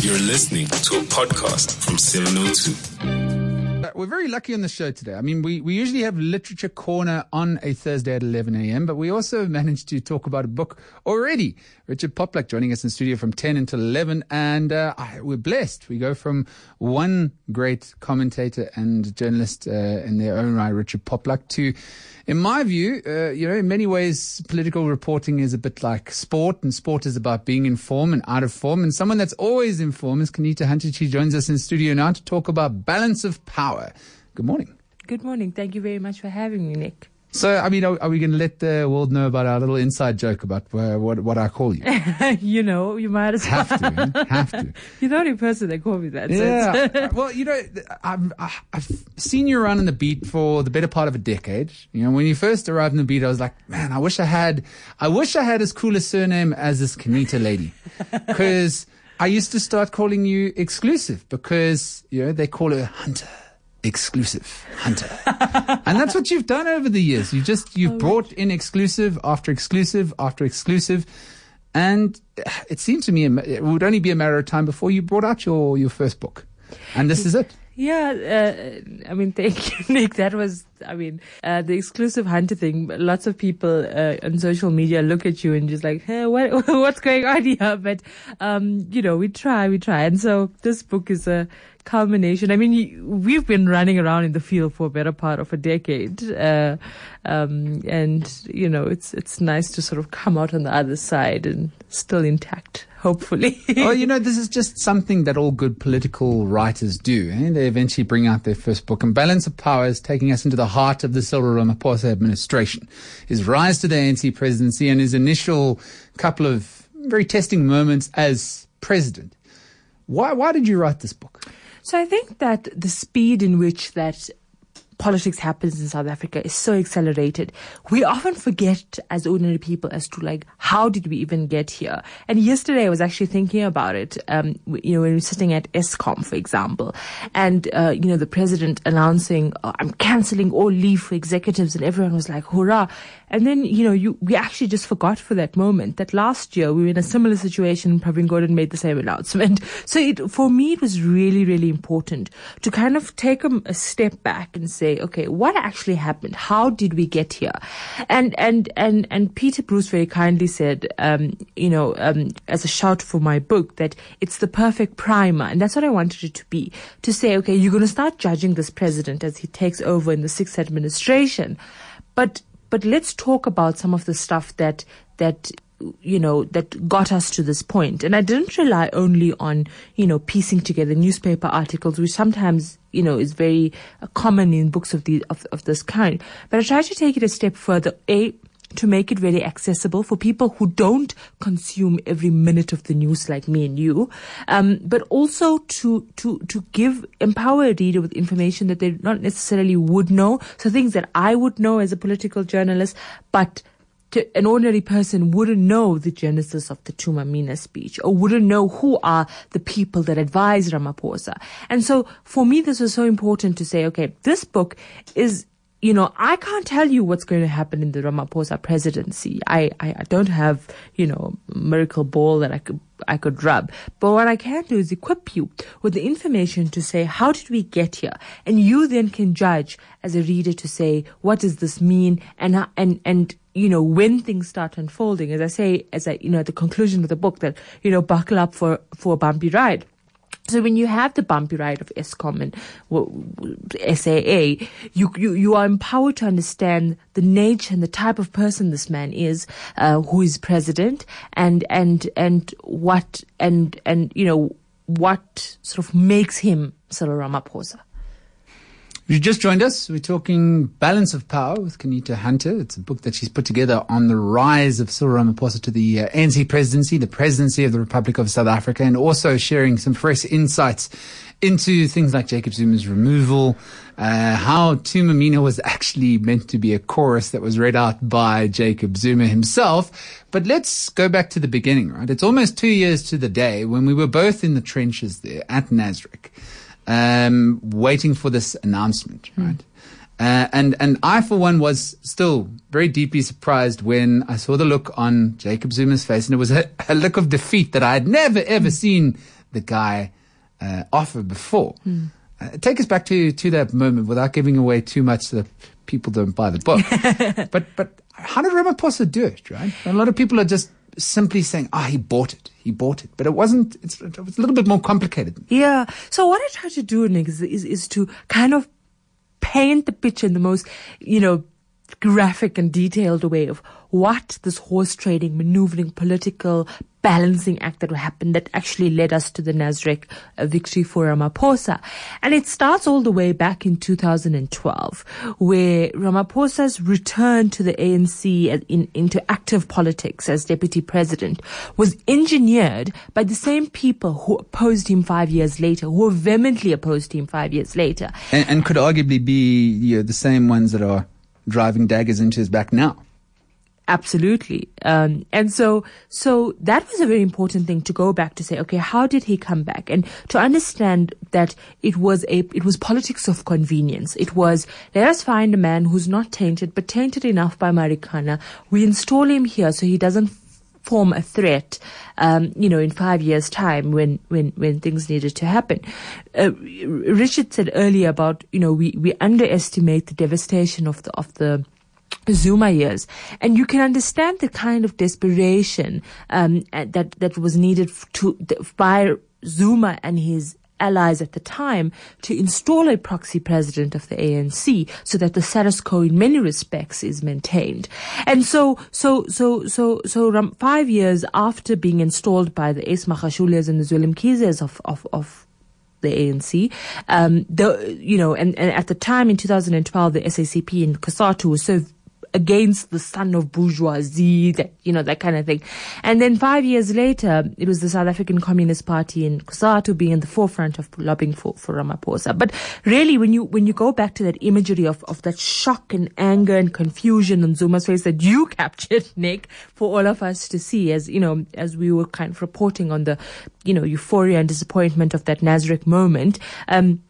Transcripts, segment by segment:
You're listening to a podcast from 702. We're very lucky on the show today. I mean, we, we usually have Literature Corner on a Thursday at 11 a.m., but we also managed to talk about a book already. Richard Poplak joining us in studio from 10 until 11, and uh, we're blessed. We go from one great commentator and journalist uh, in their own right, Richard Poplak, to, in my view, uh, you know, in many ways, political reporting is a bit like sport, and sport is about being in form and out of form. And someone that's always in form is Qaanitah Hunter. She joins us in studio now to talk about balance of power. Good morning. Good morning. Thank you very much for having me, Nick. So, I mean, are, are we going to let the world know about our little inside joke about uh, what what I call you? you know, you might as well. Have to, have to. You're the only person that called me that. so Yeah. well, you know, I've, I've seen you around in the beat for the better part of a decade. You know, when you first arrived in the beat, I was like, man, I wish I had, I wish I had as cool a surname as this Qaanitah lady. Because I used to start calling you exclusive because, you know, they call her Hunter. Exclusive Hunter. and that's what you've done over the years. You just, you've brought in exclusive after exclusive after exclusive. And it seemed to me it would only be a matter of time before you brought out your, your first book. And this is it. yeah, uh, I mean, thank you, Nick. That was, I mean, uh, the exclusive hunter thing. Lots of people uh, on social media look at you and just like, hey, what, what's going on here? But, um, you know, we try, we try. And so this book is a culmination. I mean, we've been running around in the field for a better part of a decade. Uh, um, and, you know, it's, it's nice to sort of come out on the other side and still intact, hopefully. well, you know, this is just something that all good political writers do. Eh? They eventually bring out their first book. And Balance of Power is taking us into the heart of the Cyril Ramaphosa administration. His rise to the ANC presidency and his initial couple of very testing moments as president. Why, why did you write this book? So I think that the speed in which that politics happens in South Africa is so accelerated. We often forget as ordinary people as to like, how did we even get here? And yesterday I was actually thinking about it, um, you know, when we were sitting at Eskom, for example, and, uh, you know, the president announcing, oh, I'm cancelling all leave for executives and everyone was like, hurrah. And then, you know, you, we actually just forgot for that moment that last year we were in a similar situation. Pravin Gordhan made the same announcement. So it, for me, it was really, really important to kind of take a, a step back and say, okay, what actually happened? How did we get here? And, and, and, and Peter Bruce very kindly said, um, you know, um, as a shout for my book that it's the perfect primer. And that's what I wanted it to be. To say, okay, you're going to start judging this president as he takes over in the sixth administration. But but let's talk about some of the stuff that that you know that got us to this point. And i didn't rely only on you know piecing together newspaper articles which sometimes you know is very uh, common in books of the of, of this kind. But i tried to take it a step further. A to make it very accessible for people who don't consume every minute of the news like me and you, um, but also to to to give empower a reader with information that they not necessarily would know. So things that I would know as a political journalist, but to an ordinary person wouldn't know the genesis of the Thuma Mina speech or wouldn't know who are the people that advise Ramaphosa. And so for me, this was so important to say, okay, this book is you know, I can't tell you what's going to happen in the Ramaphosa presidency. I, I, I don't have, you know, miracle ball that I could, I could rub. But what I can do is equip you with the information to say, how did we get here? And you then can judge as a reader to say, what does this mean? And, and, and, you know, when things start unfolding, as I say, as I, you know, at the conclusion of the book that, you know, buckle up for, for a bumpy ride. So when you have the bumpy ride of Eskom and SAA, you, you you are empowered to understand the nature and the type of person this man is, uh, who is president, and and and what and and you know what sort of makes him Cyril Ramaphosa. You just joined us, we're talking Balance of Power with Qaanitah Hunter. It's a book that she's put together on the rise of Cyril Ramaphosa to the uh, ANC presidency, the presidency of the Republic of South Africa, and also sharing some fresh insights into things like Jacob Zuma's removal, uh, how Thuma Mina was actually meant to be a chorus that was read out by Jacob Zuma himself. But let's go back to the beginning, right? It's almost two years to the day when we were both in the trenches there at Nasrec um, waiting for this announcement, right? Uh, and and I, for one, was still very deeply surprised when I saw the look on Jacob Zuma's face, and it was a, a look of defeat that I had never ever seen the guy uh, offer before. Uh, take us back to, to that moment without giving away too much so that people don't buy the book. but but how did Ramaphosa do it, right? and A lot of people are just simply saying, ah, he bought it. He bought it. But it wasn't, it's, it was a little bit more complicated. Yeah. So what I try to do, Nick, is, is, is to kind of paint the picture in the most, you know, graphic and detailed way of what this horse trading, maneuvering, political balancing act that happened that actually led us to the Nasrec uh, victory for Ramaphosa. And it starts all the way back in 2012, where Ramaphosa's return to the ANC as in, into active politics as deputy president was engineered by the same people who opposed him five years later, who vehemently opposed him five years later. And, and could arguably be you know, the same ones that are driving daggers into his back now. Absolutely. Um, and so, so that was a very important thing to go back to say, okay, how did he come back? And to understand that it was a, it was politics of convenience. It was, let us find a man who's not tainted, but tainted enough by Marikana. We install him here so he doesn't form a threat, um, you know, in five years' time when, when, when things needed to happen. Uh, Richard said earlier about, you know, we, we underestimate the devastation of the, of the, Zuma years, and you can understand the kind of desperation um, that that was needed to by Zuma and his allies at the time to install a proxy president of the ANC so that the status quo in many respects is maintained. And so, so, so, so, so five years after being installed by the Ace Magashules and the Zweli Mkhizes of, of, of the ANC. Um, the, you know, and, and at the time in 2012, the SACP in COSATU was so against the son of bourgeoisie, that, you know, that kind of thing. And then five years later, it was the South African Communist Party in COSATU being in the forefront of lobbying for, for Ramaphosa. But really, when you, when you go back to that imagery of, of that shock and anger and confusion on Zuma's face that you captured, Nick, for all of us to see as, you know, as we were kind of reporting on the, you know, euphoria and disappointment of that Nasrec moment, um,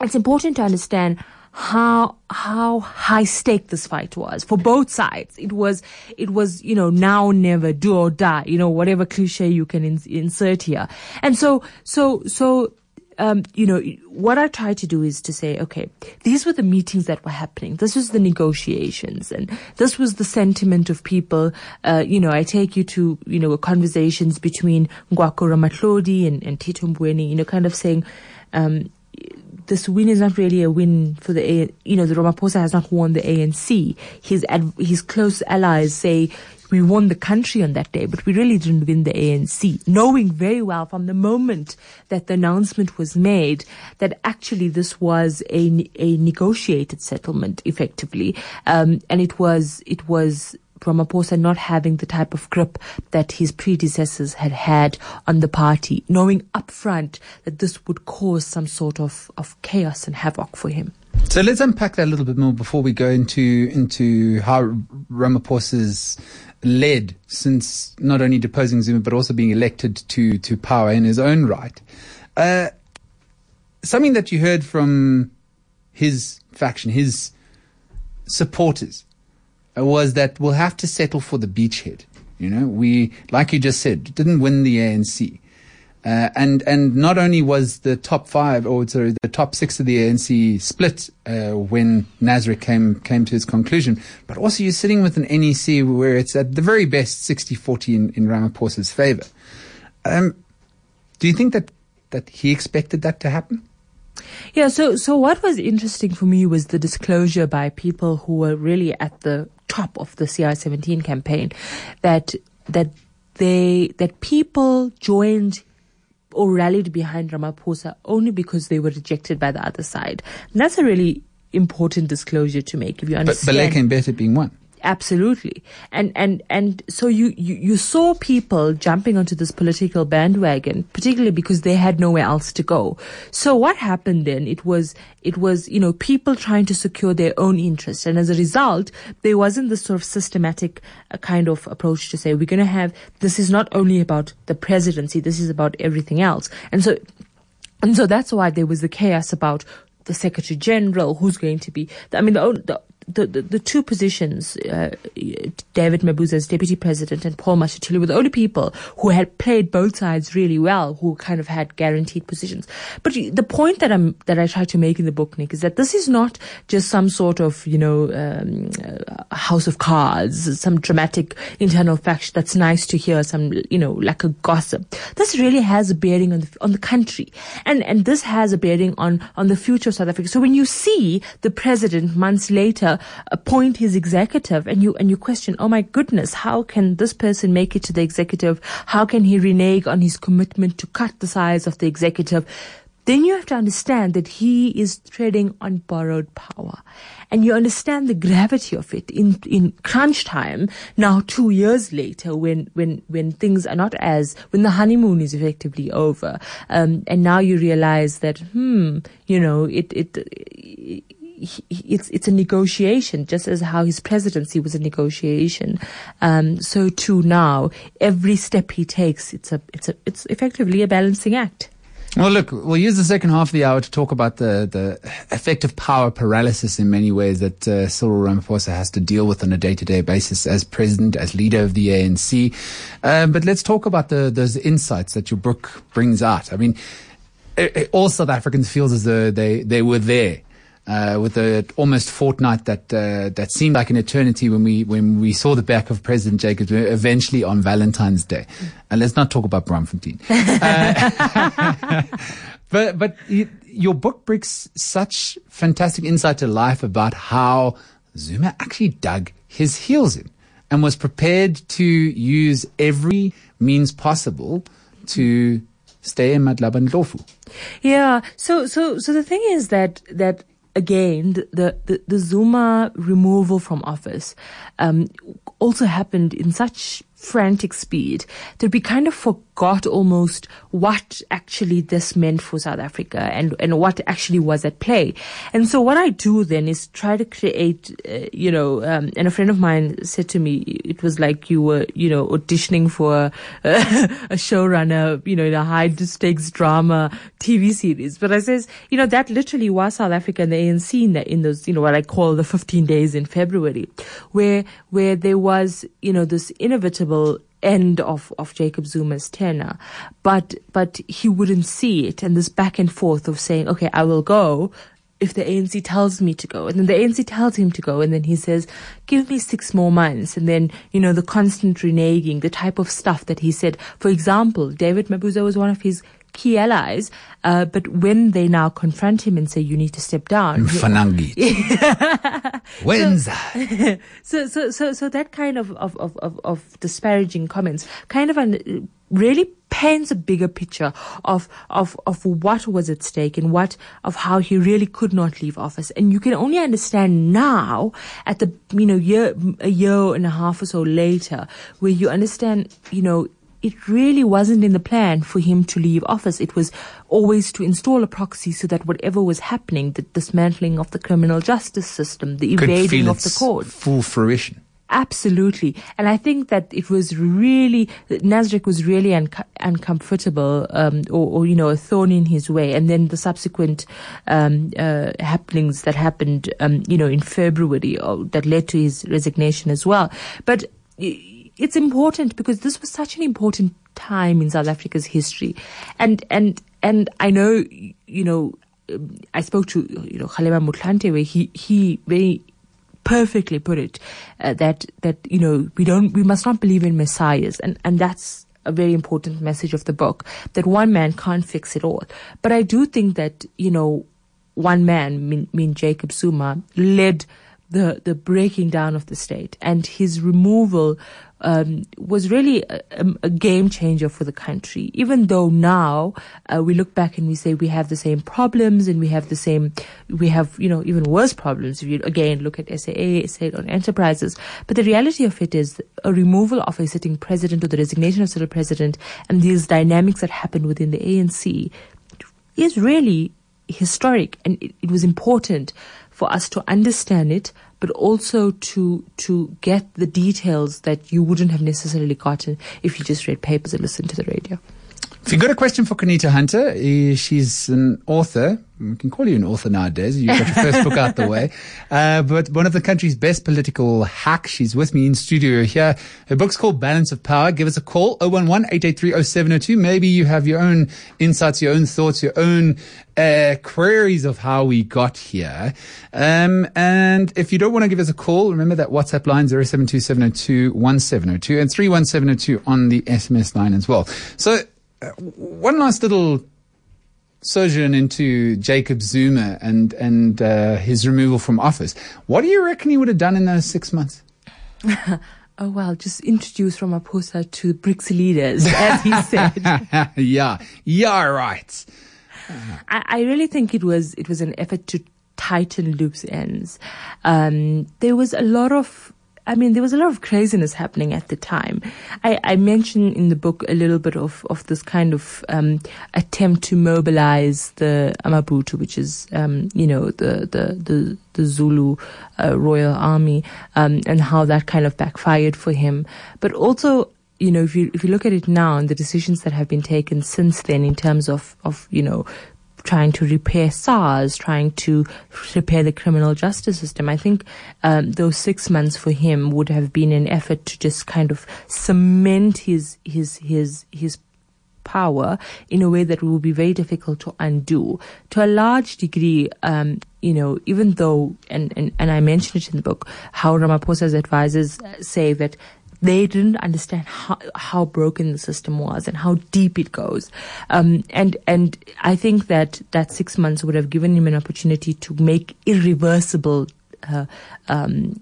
it's important to understand how how high stake this fight was for both sides. It was it was you know now never do or die. You know whatever cliche you can in, insert here. And so so so um, you know, what I try to do is to say, okay, these were the meetings that were happening. This was the negotiations and this was the sentiment of people. Uh, you know, I take you to, you know, conversations between Ngoako Ramatlhodi and, and Tito you know, kind of saying, um, this win is not really a win for the, A- you know, the Ramaphosa has not won the ANC. His ad- his close allies say we won the country on that day, but we really didn't win the ANC, knowing very well from the moment that the announcement was made that actually this was a, a negotiated settlement effectively. Um, and it was, it was Ramaphosa not having the type of grip that his predecessors had had on the party, knowing upfront that this would cause some sort of, of chaos and havoc for him. So let's unpack that a little bit more before we go into into how Ramaphosa's led since not only deposing Zuma but also being elected to to power in his own right. Uh, something that you heard from his faction, his supporters, was that we'll have to settle for the beachhead. You know, we, like you just said, didn't win the ANC. Uh, and and not only was the top five or sorry the top six of the ANC split uh, when Nasrec came came to his conclusion, but also you're sitting with an NEC where it's at the very best 60-40 in, in Ramaphosa's favour. Um, do you think that that he expected that to happen? Yeah, so so what was interesting for me was the disclosure by people who were really at the top of the CR17 campaign that that they that people joined or rallied behind Ramaphosa only because they were rejected by the other side. And that's a really important disclosure to make if you understand. But Baleka and being one. Absolutely. And, and, and so you, you, you saw people jumping onto this political bandwagon, particularly because they had nowhere else to go. So what happened then? It was, it was, you know, people trying to secure their own interests. And as a result, there wasn't this sort of systematic uh, kind of approach to say, we're going to have, this is not only about the presidency, this is about everything else. And so, and so that's why there was the chaos about the Secretary General, who's going to be, I mean, the, the the, the, the two positions, uh, David Mabuza as deputy president and Paul Mashatile, were the only people who had played both sides really well, who kind of had guaranteed positions. But the point that I'm that I try to make in the book, Nick, is that this is not just some sort of you know um, uh, house of cards, some dramatic internal faction that's nice to hear, some you know like a gossip. This really has a bearing on the on the country, and and this has a bearing on on the future of South Africa. So when you see the president months later appoint his executive, and you and you question, oh my goodness, how can this person make it to the executive? How can he renege on his commitment to cut the size of the executive? Then you have to understand that he is treading on borrowed power. And you understand the gravity of it in, in crunch time, now two years later, when, when, when things are not as, when the honeymoon is effectively over. Um, and now you realize that, hmm, you know, it, it, it it's it's a negotiation, just as how his presidency was a negotiation. Um, so too now, every step he takes, it's a it's a it's effectively a balancing act. Well, look, we'll use the second half of the hour to talk about the, the effective power paralysis in many ways that uh, Cyril Ramaphosa has to deal with on a day-to-day basis as president, as leader of the ANC. Um, but let's talk about the, those insights that your book brings out. I mean, it, it, all South Africans feel as though they, they were there uh, with a almost fortnight that uh, that seemed like an eternity when we when we saw the back of President Jacobs eventually on Valentine's Day. And let's not talk about Braamfontein. uh, but but you, your book brings such fantastic insight to life about how Zuma actually dug his heels in and was prepared to use every means possible to stay in Mahlamba Ndlopfu. Yeah. So so so the thing is that that again, the, the, the Zuma removal from office um, also happened in such frantic speed that we kind of forgot almost what actually this meant for South Africa and, and what actually was at play. And so what I do then is try to create, uh, you know, um, and a friend of mine said to me, it was like you were, you know, auditioning for a, a showrunner, you know, in a high stakes drama TV series. But I says, you know, that literally was South Africa and the ANC in, the, in those, you know, what I call the 15 days in February, where, where there was, you know, this inevitable end of, of Jacob Zuma's tenure, but but he wouldn't see it, and this back and forth of saying, "Okay, I will go." If the ANC tells me to go, and then the ANC tells him to go, and then he says, "Give me six more months," and then you know the constant reneging, the type of stuff that he said. For example, David Mabuza was one of his key allies. Uh, but when they now confront him and say, you need to step down. Fanangi. Wenza. So, so, so, so that kind of, of, of, of disparaging comments kind of un- really paints a bigger picture of, of, of what was at stake and what, of how he really could not leave office. And you can only understand now at the, you know, year, a year and a half or so later, where you understand, you know, it really wasn't in the plan for him to leave office. It was always to install a proxy so that whatever was happening, the dismantling of the criminal justice system, the evading of the court, full fruition. Absolutely. And I think that it was really, Nasrec was really un- uncomfortable, um, or, or, you know, a thorn in his way. And then the subsequent, um, uh, happenings that happened, um, you know, in February, uh, that led to his resignation as well. But, it's important because this was such an important time in South Africa's history. And, and, and I know, you know, I spoke to, you know, Kgalema Motlanthe where he, he very perfectly put it, uh, that, that, you know, we don't, we must not believe in messiahs. And, and that's, a very important message of the book that one man can't fix it all. But I do think that, you know, one man, mean, mean Jacob Zuma, led the, the breaking down of the state and his removal um, was really a, a, game changer for the country. Even though now uh, we look back and we say we have the same problems and we have the same, we have you know even worse problems. If you again look at SAA, state-owned enterprises, but the reality of it is a removal of a sitting president or the resignation of a sitting president and these dynamics that happened within the ANC is really historic and it, it was important for us to understand it, but also to to get the details that you wouldn't have necessarily gotten if you just read papers and listened to the radio. If you've got a question for Qaanitah Hunter, eh, she's an author. We can call you an author nowadays. You've got your first book out the way. Uh, but one of the country's best political hacks. She's with me in studio here. Her book's called Balance of Power. Give us a call, 011-883-0702. Maybe you have your own insights, your own thoughts, your own uh, queries of how we got here. Um, and if you don't want to give us a call, remember that WhatsApp line 0727021702 and 31702 on the SMS line as well. So one last little sojourn into Jacob Zuma and and uh, his removal from office. What do you reckon he would have done in those six months? oh well, just introduce Ramaphosa to BRICS leaders, as he said. yeah, yeah, right. I, I, really think it was it was an effort to tighten loose ends. Um, there was a lot of I mean, there was a lot of craziness happening at the time. I, I mentioned in the book a little bit of, of this kind of um, attempt to mobilize the Amabutho, which is, um, you know, the, the, the, the Zulu uh, Royal Army, um, and how that kind of backfired for him. But also, you know, if you if you look at it now and the decisions that have been taken since then in terms of of you know trying to repair SARS, trying to repair the criminal justice system. I think um, those six months for him would have been an effort to just kind of cement his his his his power in a way that will be very difficult to undo. To a large degree, um, you know, even though, and, and, and I mentioned it in the book, how Ramaphosa's advisors say that they didn't understand how, how broken the system was and how deep it goes. Um, and, and I think that that six months would have given him an opportunity to make irreversible, uh, um,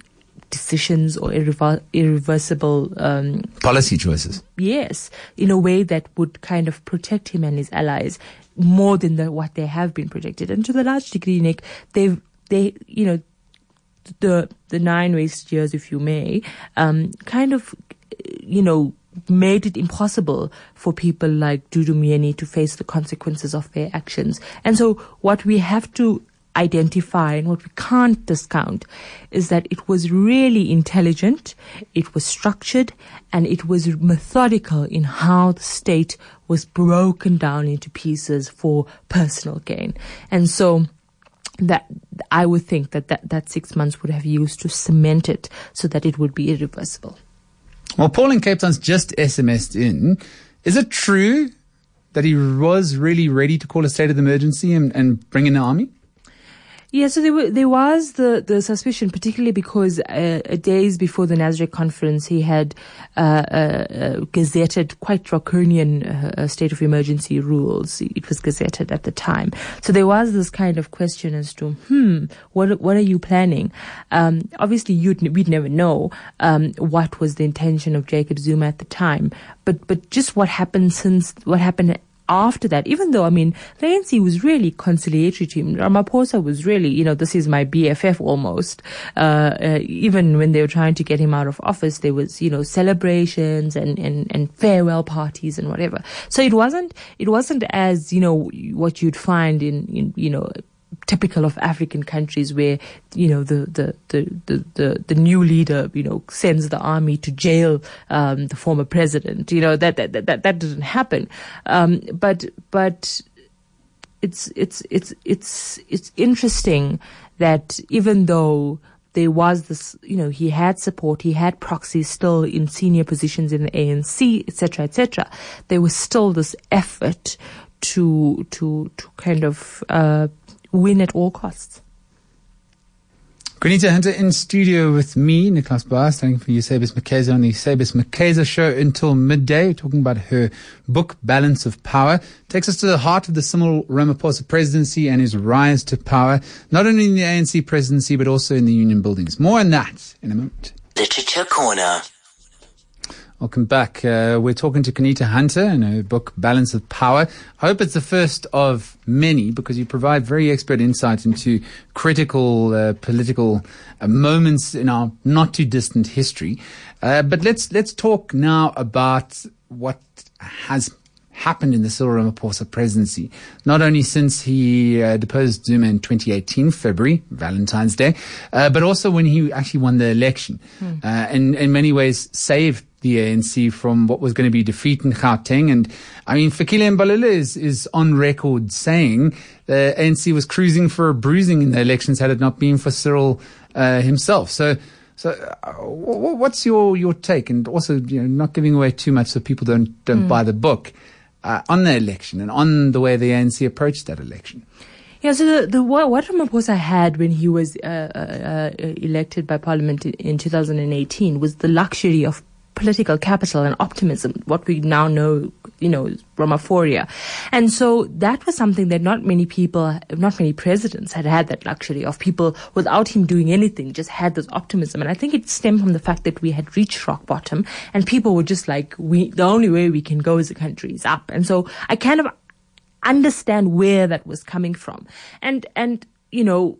decisions or irrever- irreversible um, policy choices. Yes, in a way that would kind of protect him and his allies more than the, what they have been protected. And to the large degree, Nick, they've they you know the the nine wasted years, if you may, um, kind of, you know, made it impossible for people like Dudu Myeni to face the consequences of their actions. And so what we have to identify and what we can't discount is that it was really intelligent, it was structured, and it was methodical in how the state was broken down into pieces for personal gain. And so that I would think that, that that six months would have used to cement it so that it would be irreversible. Well, Paul in Cape Town's just SMSed in. Is it true that he was really ready to call a state of emergency and, and bring in the army? Yeah, so there, were, there was the, the suspicion, particularly because uh, days before the Nasrec conference, he had uh, uh, uh gazetted quite draconian uh, state of emergency rules. It was gazetted at the time. So there was this kind of question as to, hmm, what what are you planning? Um, obviously, you'd, we'd never know um, what was the intention of Jacob Zuma at the time. But but just what happened since what happened after that, even though, I mean, the ANC was really conciliatory to him. Ramaphosa was really, you know, this is my BFF almost. Uh, uh, even when they were trying to get him out of office, there was, you know, celebrations and, and, and farewell parties and whatever. So it wasn't, it wasn't as, you know, what you'd find in, in you know, typical of African countries where, you know, the, the, the, the, the, new leader, you know, sends the army to jail, um, the former president. You know, that, that, that, that didn't happen. Um, but, but it's, it's, it's, it's, it's interesting that even though there was this, you know, he had support, he had proxies still in senior positions in the ANC, etc., etc. There was still this effort to to to kind of uh, win at all costs. Qaanitah Hunter in studio with me, Nickolaus Bauer, standing for Eusebius McKaizer on the Eusebius McKaizer show until midday, talking about her book, Balance of Power. Takes us to the heart of the Cyril Ramaphosa presidency and his rise to power, not only in the ANC presidency, but also in the union buildings. More on that in a moment. Literature Corner. Welcome back. Uh, we're talking to Qaanitah Hunter in her book, Balance of Power. I hope it's the first of many because you provide very expert insight into critical uh, political uh, moments in our not too distant history. Uh, but let's, let's talk now about what has happened in the Cyril Ramaphosa presidency. Not only since he uh, deposed Zuma in 2018, February, Valentine's Day, uh, but also when he actually won the election. Mm. Uh, and in many ways saved the ANC from what was going to be defeat in Gauteng. And I mean, Fikile Mbalula is, is on record saying the ANC was cruising for a bruising in the elections had it not been for Cyril uh, himself. So, so uh, what's your, your take? And also, you know, not giving away too much so people don't, don't mm. buy the book uh, on the election and on the way the ANC approached that election. Yeah, so the, the what, what Ramaphosa had when he was uh, uh, uh elected by Parliament in 2018 was the luxury of political capital and optimism, what we now know, you know, Ramaphoria. And so that was something that not many people, not many presidents had had that luxury of people without him doing anything, just had this optimism. And I think it stemmed from the fact that we had reached rock bottom and people were just like, we, the only way we can go as a country is up. And so I kind of understand where that was coming from. And, and, you know,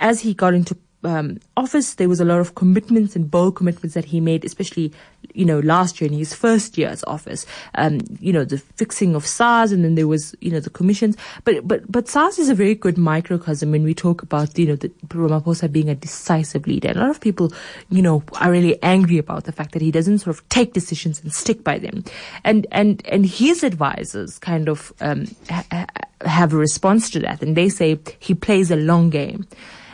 as he got into um, office, there was a lot of commitments and bold commitments that he made, especially, you know, last year in his first year's office. Um, you know, the fixing of SARS, and then there was, you know, the commissions. But but but SARS is a very good microcosm when we talk about, you know, the Ramaphosa being a decisive leader. And a lot of people, you know, are really angry about the fact that he doesn't sort of take decisions and stick by them. And and and his advisors kind of um, ha- have a response to that, and they say he plays a long game.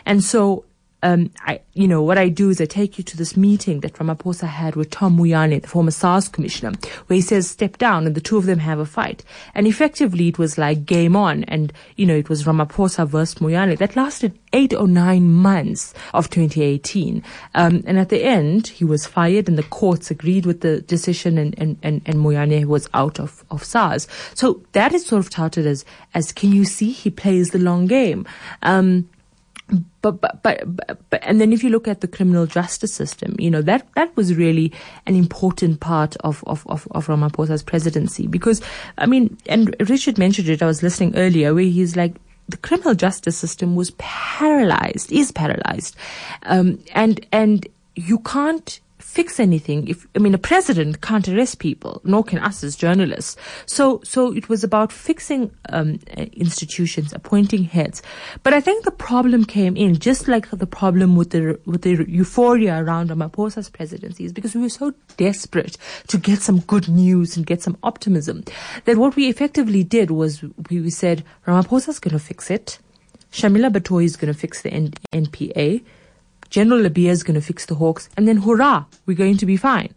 And so um, I, you know, what I do is I take you to this meeting that Ramaphosa had with Tom Moyane, the former SARS commissioner, where he says, step down, and the two of them have a fight. And effectively, it was like game on, and, you know, it was Ramaphosa versus Moyane. That lasted eight or nine months of 2018. Um, and at the end, he was fired, and the courts agreed with the decision, and, and, and, and Moyane was out of, of SARS. So that is sort of touted as, as can you see he plays the long game? Um, but, but, but, but, and then if you look at the criminal justice system, you know, that, that was really an important part of, of, of, of Ramaphosa's presidency because, I mean, and Richard mentioned it, I was listening earlier where he's like, the criminal justice system was paralyzed, is paralyzed. Um, and, and you can't fix anything. If I mean, a president can't arrest people, nor can us as journalists. So, so it was about fixing um, institutions, appointing heads. But I think the problem came in just like the problem with the with the euphoria around Ramaphosa's presidency is because we were so desperate to get some good news and get some optimism that what we effectively did was we, said Ramaphosa's going to fix it. Shamila Batohi is going to fix the N- NPA. General Lebeya is going to fix the Hawks, and then hurrah, we're going to be fine.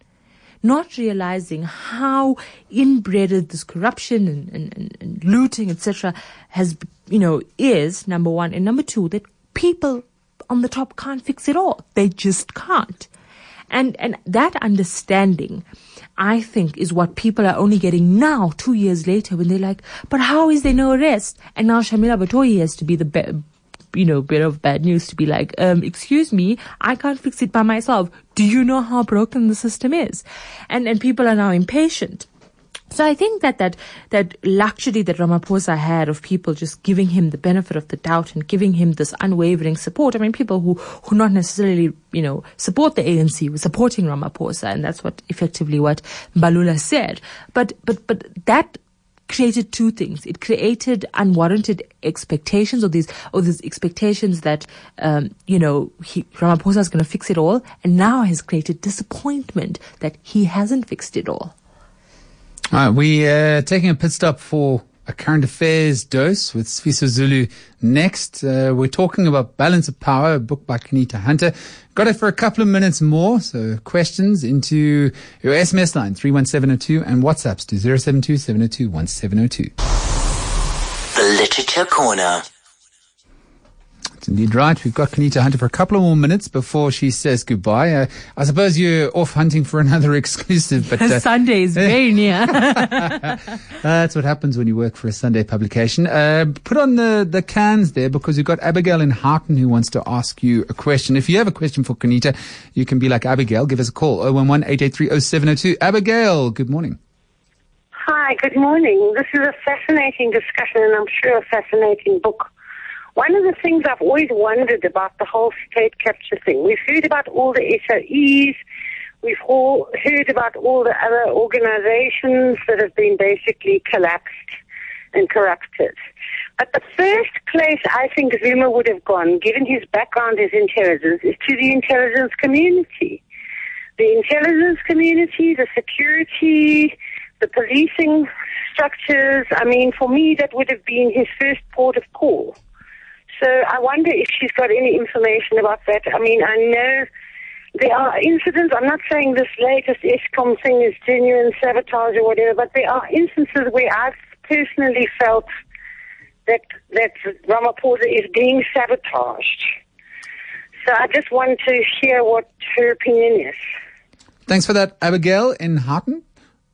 Not realizing how inbred this corruption and, and, and, and looting, etc., has, you know, is number one. And number two, that people on the top can't fix it all. They just can't. And, and that understanding, I think, is what people are only getting now, two years later, when they're like, but how is there no arrest? And now Shamila Batohi has to be the be- you know, bit of bad news to be like, um, excuse me, I can't fix it by myself. Do you know how broken the system is? And, and people are now impatient. So I think that that that luxury that Ramaphosa had of people just giving him the benefit of the doubt and giving him this unwavering support. I mean, people who who not necessarily you know support the ANC were supporting Ramaphosa, and that's what effectively what Balula said. But but but that created two things. It created unwarranted expectations or these or these expectations that um, you know he, Ramaphosa is going to fix it all, and now has created disappointment that he hasn't fixed it all. All right, we uh, taking a pit stop for a current affairs dose with Sifiso Zulu next. Uh, we're talking about Balance of Power, a book by Qaanitah Hunter. Got it for a couple of minutes more. So questions into your SMS line 31702 and WhatsApps to 072 The Literature Corner. That's indeed right. We've got Qaanitah Hunter for a couple of more minutes before she says goodbye. Uh, I suppose you're off hunting for another exclusive, but uh, Sunday is very near. that's what happens when you work for a Sunday publication. Uh, put on the, the cans there because we've got Abigail in Houghton who wants to ask you a question. If you have a question for Qaanitah, you can be like Abigail. Give us a call 011 883 Abigail, good morning. Hi, good morning. This is a fascinating discussion and I'm sure a fascinating book. One of the things I've always wondered about the whole state capture thing, we've heard about all the SOEs, we've all heard about all the other organizations that have been basically collapsed and corrupted. But the first place I think Zuma would have gone, given his background as intelligence, is to the intelligence community. the intelligence community, the security, the policing structures. I mean, for me, that would have been his first port of call. So I wonder if she's got any information about that. I mean, I know there are incidents. I'm not saying this latest Eskom thing is genuine sabotage or whatever, but there are instances where I've personally felt that that Ramaphosa is being sabotaged. So I just want to hear what her opinion is. Thanks for that, Abigail in Houghton.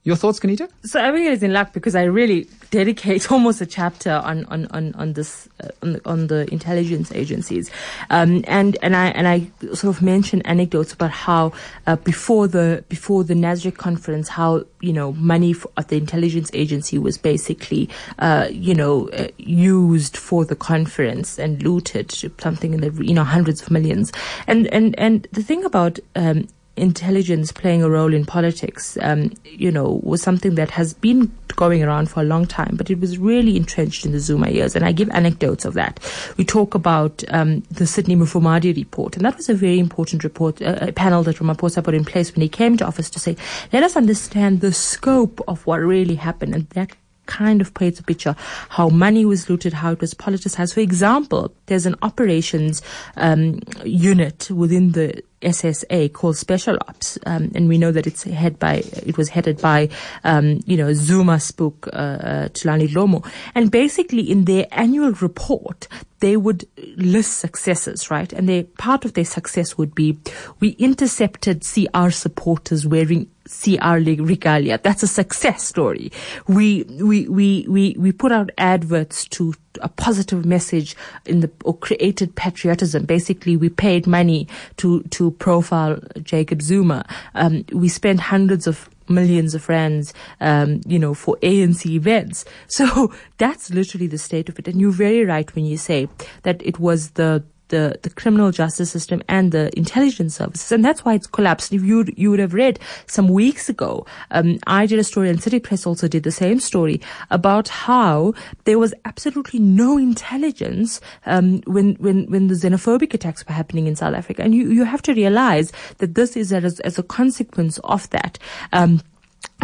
Your thoughts, Qaanitah? So Abigail is in luck because I really dedicate almost a chapter on on on, on this uh, on, the, on the intelligence agencies, um, and and I and I sort of mention anecdotes about how uh, before the before the Nasrec conference, how you know money of the intelligence agency was basically uh, you know uh, used for the conference and looted something in the you know hundreds of millions, and and and the thing about um, intelligence playing a role in politics, um, you know, was something that has been going around for a long time, but it was really entrenched in the Zuma years. And I give anecdotes of that. We talk about um, the Sydney Mufamadi report, and that was a very important report, uh, a panel that Ramaphosa put in place when he came to office to say, let us understand the scope of what really happened, and that kind of paints a picture how money was looted, how it was politicized. For example, there's an operations um, unit within the SSA called Special Ops, um, and we know that it's head by it was headed by um, you know Zuma spook uh, uh, Thulani Dlomo, and basically in their annual report they would list successes, right? And they part of their success would be we intercepted CR supporters wearing CR regalia. That's a success story. We, we, we, we, we put out adverts to a positive message in the, or created patriotism. Basically, we paid money to, to profile Jacob Zuma. Um, we spent hundreds of millions of rands, um, you know, for ANC events. So that's literally the state of it. And you're very right when you say that it was the the, the criminal justice system and the intelligence services. And that's why it's collapsed. If you, you would have read some weeks ago, um, I did a story and City Press also did the same story about how there was absolutely no intelligence, um, when, when, when the xenophobic attacks were happening in South Africa. And you, you have to realize that this is as, as a consequence of that. Um,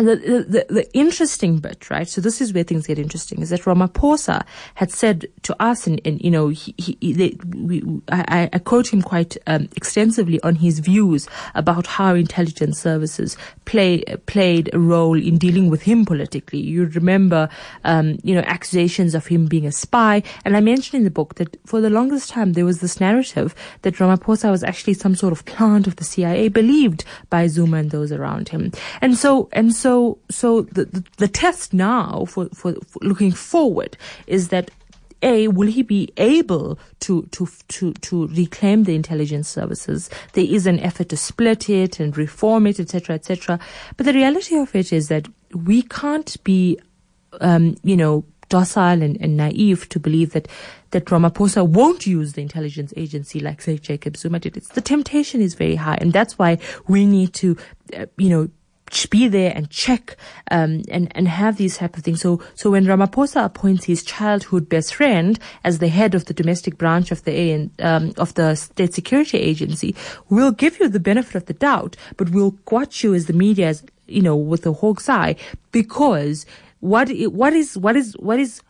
the, the, the, interesting bit, right? So this is where things get interesting, is that Ramaphosa had said to us, and, and you know, he, he they, we, I, I, quote him quite um, extensively on his views about how intelligence services play played a role in dealing with him politically. You remember, um, you know, accusations of him being a spy, and I mentioned in the book that for the longest time there was this narrative that Ramaphosa was actually some sort of plant of the CIA, believed by Zuma and those around him, and so and so so, so the, the, the test now for, for, for looking forward is that a, will he be able to, to, to, to reclaim the intelligence services? There is an effort to split it and reform it, etc., etc. But the reality of it is that we can't be, um, you know, docile and, and, naive to believe that that Ramaphosa won't use the intelligence agency like say Jacob Zuma did. It's, the temptation is very high, and that's why we need to, uh, you know, be there and check um, and and have these type of things. So so when Ramaphosa appoints his childhood best friend as the head of the domestic branch of the AN, um, of the State Security Agency, we'll give you the benefit of the doubt, but we'll watch you as the media, as you know, with a hawk's eye, because what what is what is what is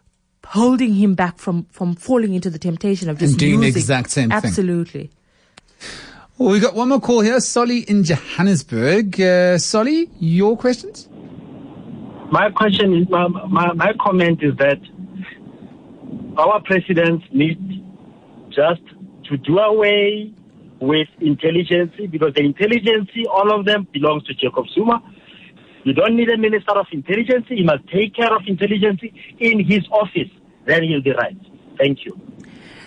holding him back from from falling into the temptation of just and doing using, the exact same absolutely. thing. Absolutely. Well, we got one more call here. Solly in Johannesburg. Uh, Solly, your questions? My question is, my, my, my comment is that our presidents need just to do away with intelligence because the intelligence, all of them belongs to Jacob Zuma. You don't need a minister of intelligence. He must take care of intelligence in his office. Then he'll be right. Thank you.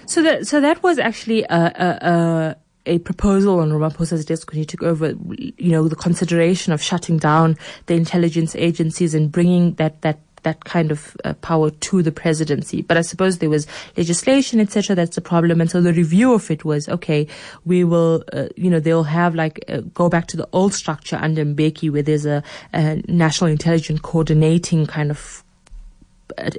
So that so that was actually a, a, a a proposal on Ramaphosa's desk when he took over, you know, the consideration of shutting down the intelligence agencies and bringing that, that that kind of uh, power to the presidency. But I suppose there was legislation, etc. That's the problem. And so the review of it was, okay, we will, uh, you know, they'll have like, uh, go back to the old structure under Mbeki where there's a, a national intelligence coordinating kind of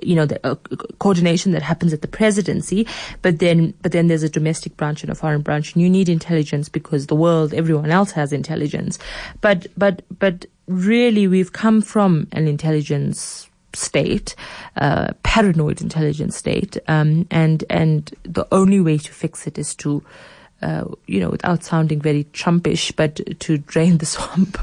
you know, the uh, coordination that happens at the presidency, but then, but then there's a domestic branch and a foreign branch, and you need intelligence because the world, everyone else has intelligence. But, but, but really, we've come from an intelligence state, uh, paranoid intelligence state, um, and and the only way to fix it is to, uh, you know, without sounding very Trumpish, but to drain the swamp.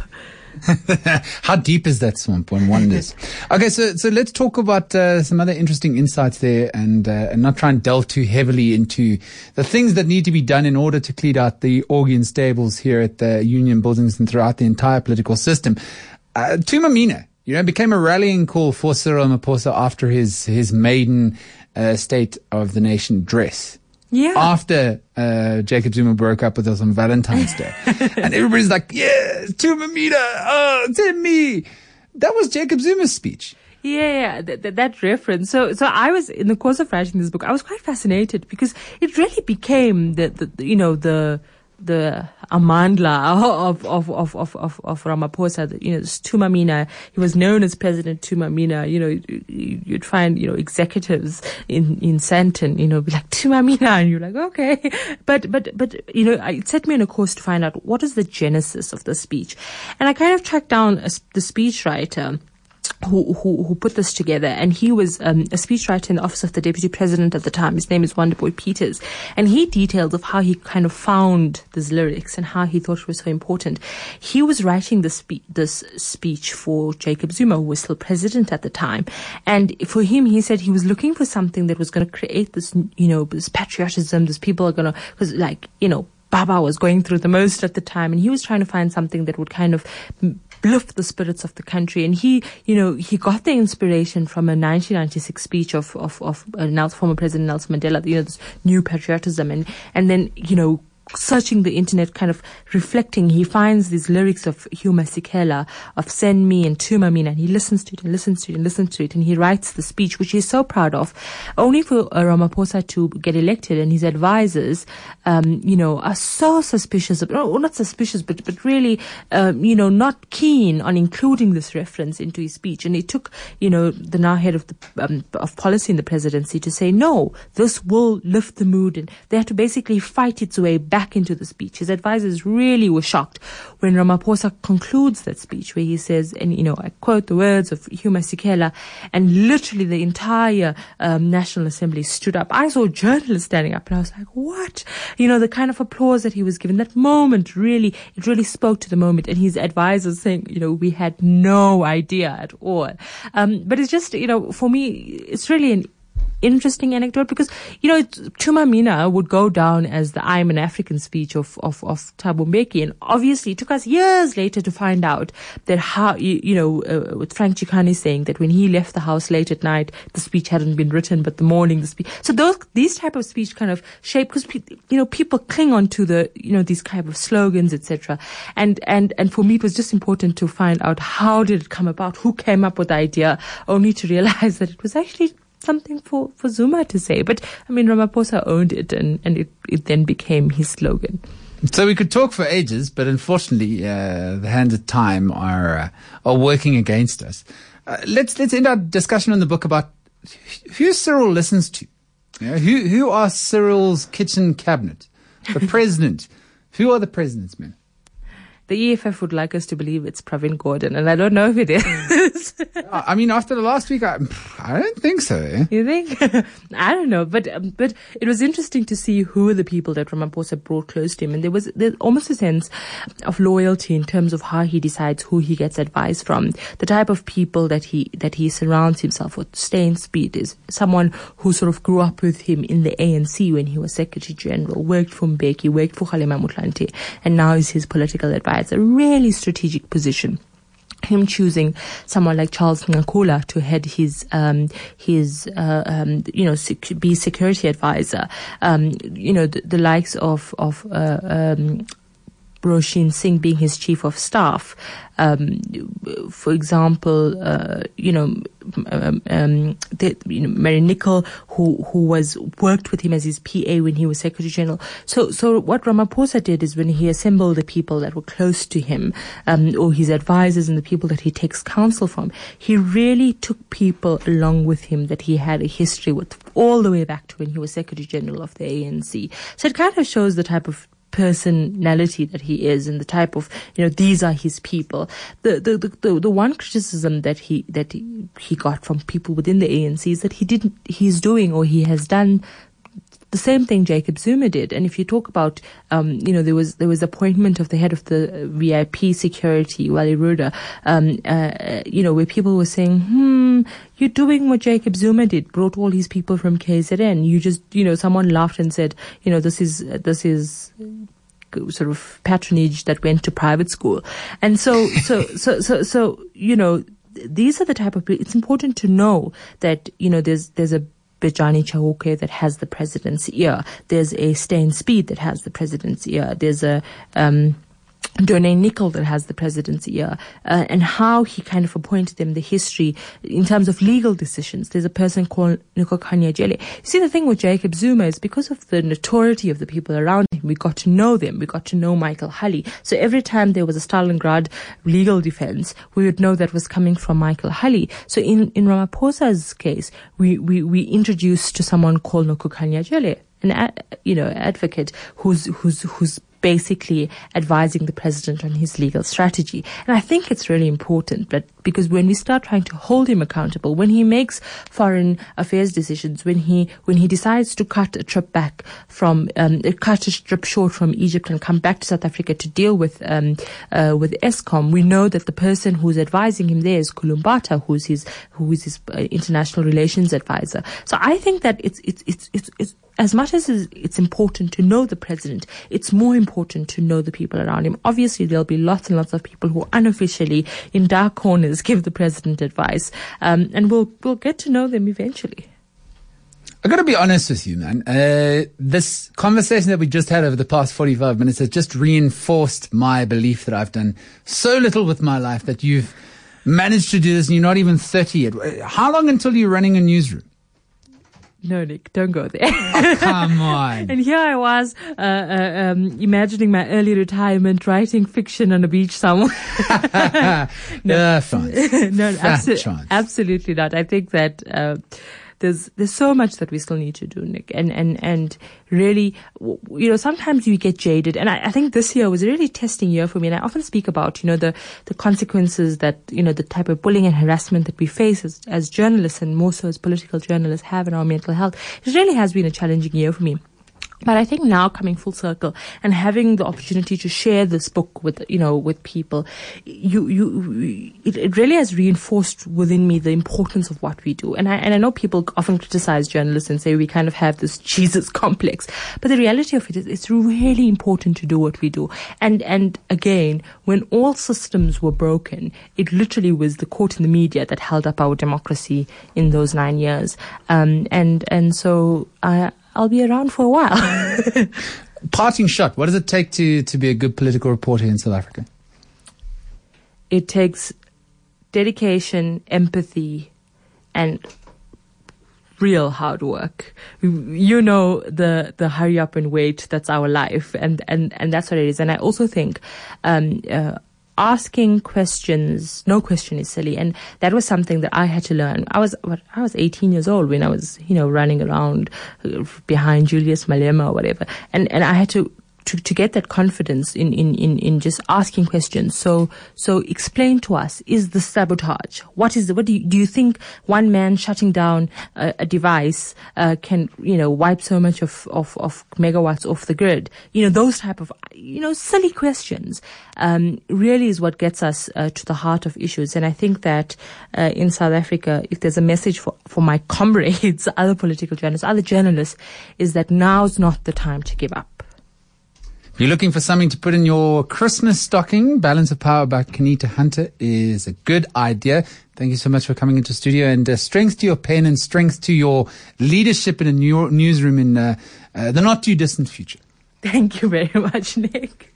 How deep is that swamp? One wonders. okay, so so let's talk about uh, some other interesting insights there, and uh, and not try and delve too heavily into the things that need to be done in order to clean out the Augean stables here at the union buildings and throughout the entire political system. Uh, Thuma Mina, you know, became a rallying call for Cyril Ramaphosa after his his maiden uh, State of the Nation dress. Yeah. After uh, Jacob Zuma broke up with us on Valentine's Day, and everybody's like, yeah, Thuma Mina, oh, it's me." That was Jacob Zuma's speech. Yeah, yeah, that, that, that reference. So, so I was in the course of writing this book. I was quite fascinated because it really became the, the you know, the the amandla of of of of of, of Ramaphosa. You know, Thuma Mina. He was known as President Thuma Mina. You know, you'd find you know executives in in Sandton. You know, be like Thuma Mina, and you're like, okay. But but but you know, it set me on a course to find out what is the genesis of the speech, and I kind of tracked down a, the speechwriter who, who, who put this together. And he was um, a speechwriter in the office of the deputy president at the time. His name is Wonderboy Peters. And he details of how he kind of found these lyrics and how he thought it was so important. He was writing this, spe- this speech for Jacob Zuma, who was still president at the time. And for him, he said he was looking for something that was going to create this, you know, this patriotism, this people are going to, because like, you know, Baba was going through the most at the time, and he was trying to find something that would kind of lift the spirits of the country. And he, you know, he got the inspiration from a 1996 speech of of of uh, former President Nelson Mandela. You know, this new patriotism, and and then you know searching the internet, kind of reflecting, he finds these lyrics of Hugh Masekela of Send Me and Thuma Mina, and he listens to it and listens to it and listens to it, and he writes the speech, which he's so proud of, only for uh, Ramaphosa to get elected, and his advisors, um, you know, are so suspicious, of, no, not suspicious, but, but really, um, you know, not keen on including this reference into his speech. And it took, you know, the now head of the, um, of policy in the presidency to say, no, this will lift the mood, and they had to basically fight its way back back into the speech. His advisors really were shocked when Ramaphosa concludes that speech where he says, and you know, I quote the words of Hugh Masekela, and literally the entire um, National Assembly stood up. I saw journalists standing up and I was like, what? You know, the kind of applause that he was given, that moment really, it really spoke to the moment and his advisors saying, you know, we had no idea at all. Um, but it's just, you know, for me, it's really an interesting anecdote because, you know, Thuma Mina would go down as the I'm an African speech of, of, of Thabo Mbeki. And obviously it took us years later to find out that how, you, you know, uh, with Frank Chikane saying that when he left the house late at night, the speech hadn't been written, but the morning the speech. So those, these type of speech kind of shape, because, you know, people cling on to the, you know, these kind of slogans, etc. And, and, and for me, it was just important to find out how did it come about? Who came up with the idea? Only to realize that it was actually something for, for Zuma to say. But I mean, Ramaphosa owned it and, and it, it then became his slogan. So we could talk for ages, but unfortunately, uh, the hands of time are uh, are working against us. Uh, let's let's end our discussion on the book about who Cyril listens to. You know, who who are Cyril's kitchen cabinet? The president. who are the president's men? the EFF would like us to believe it's Pravin Gordhan, and I don't know if it is. I mean, after the last week, I, I don't think so. Eh? You think? I don't know, but um, but it was interesting to see who the people that Ramaphosa brought close to him, and there was almost a sense of loyalty in terms of how he decides who he gets advice from. The type of people that he that he surrounds himself with. Steyn Speed is someone who sort of grew up with him in the ANC when he was Secretary General, worked for Mbeki, worked for Kgalema Motlanthe, and now is his political advisor really strategic position him choosing someone like Charles Nqakula to head his um, his uh, um, you know sec- be security advisor, um, you know the, the, likes of of uh, um, Roshin Singh being his chief of staff. Um, for example, uh, you know, um, um, the, you know, Mary Nicol, who who was worked with him as his PA when he was Secretary General. So, so what Ramaphosa did is when he assembled the people that were close to him, um, or his advisors and the people that he takes counsel from, he really took people along with him that he had a history with, all the way back to when he was Secretary General of the ANC. So it kind of shows the type of personality that he is and the type of you know these are his people. The the the, the, the one criticism that he that he, he got from people within the ANC is that he didn't he's doing or he has done the same thing Jacob Zuma did. And if you talk about, um, you know, there was there was appointment of the head of the VIP security, Wally Rhoode, um, uh, you know, where people were saying, hmm, you're doing what Jacob Zuma did, brought all his people from KZN. You just, you know, someone laughed and said, you know, this is this is sort of patronage that went to private school. And so, so, so, so, so, you know, these are the type of. It's important to know that you know there's there's a Bejani Chauke that has the president's ear. There's a Steyn Speed that has the president's ear. There's a um, Dornay Nicol that has the presidency ear, uh, and how he kind of appointed them, the history in terms of legal decisions. There's a person called Jele. You see, the thing with Jacob Zuma is because of the notoriety of the people around him, we got to know them. We got to know Michael Hulley. So every time there was a Stalingrad legal defense, we would know that was coming from Michael Hulley. So in, in Ramaphosa's case, we, we, we introduced to someone called Nkosazana Jele an ad, you know advocate who's who's who's basically advising the president on his legal strategy. And I think it's really important but because when we start trying to hold him accountable, when he makes foreign affairs decisions, when he when he decides to cut a trip back from um, cut a trip short from Egypt and come back to South Africa to deal with um, uh, with Eskom, we know that the person who's advising him there is Kulumbata, who's his who is his uh, international relations advisor. So I think that it's it's it's it's, it's as much as it's important to know the president, it's more important to know the people around him. Obviously, there'll be lots and lots of people who unofficially, in dark corners, give the president advice, um, and we'll we'll get to know them eventually. I got to be honest with you, man. Uh, this conversation that we just had over the past 45 minutes has just reinforced my belief that I've done so little with my life that you've managed to do this and you're not even 30 yet. How long until you're running a newsroom? No, Nick, don't go there. Oh, come on. and here I was, uh, uh, um, imagining my early retirement, writing fiction on a beach somewhere. no, uh, no, abso- chance. absolutely not. I think that, uh, there's there's so much that we still need to do, Nick, and and and really, you know, sometimes you get jaded, and I, I think this year was a really testing year for me. And I often speak about, you know, the the consequences that you know the type of bullying and harassment that we face as as journalists, and more so as political journalists, have in our mental health. It really has been a challenging year for me. But I think now coming full circle and having the opportunity to share this book with, you know, with people, you, you, it, it really has reinforced within me the importance of what we do. And I, and I know people often criticize journalists and say we kind of have this Jesus complex. But the reality of it is it's really important to do what we do. And, and again, when all systems were broken, it literally was the court and the media that held up our democracy in those nine years. Um, and, and so, I, I'll be around for a while. Parting shot. What does it take to, to be a good political reporter in South Africa? it takes dedication, empathy, and real hard work. You know the the hurry up and wait. That's our life, and and and that's what it is. And I also think. Um, uh, asking questions. No question is silly. And that was something that i had to learn. I was i was 18 years old when i was you know running around uh, behind julius malema or whatever. And and i had to to, to get that confidence in, in, in, in just asking questions. So, so explain to us, is the sabotage? What is the, what do you, do you think one man shutting down a, a device, uh, can, you know, wipe so much of, of, of megawatts off the grid? You know, those type of, you know, silly questions, um, really is what gets us, uh, to the heart of issues. And I think that, uh, in South Africa, if there's a message for, for my comrades, other political journalists, other journalists, is that now's not the time to give up. If you're looking for something to put in your Christmas stocking, Balance of Power by Qaanitah Hunter is a good idea. Thank you so much for coming into studio and uh, strength to your pen and strength to your leadership in a new newsroom in uh, uh, the not too distant future. Thank you very much, Nick.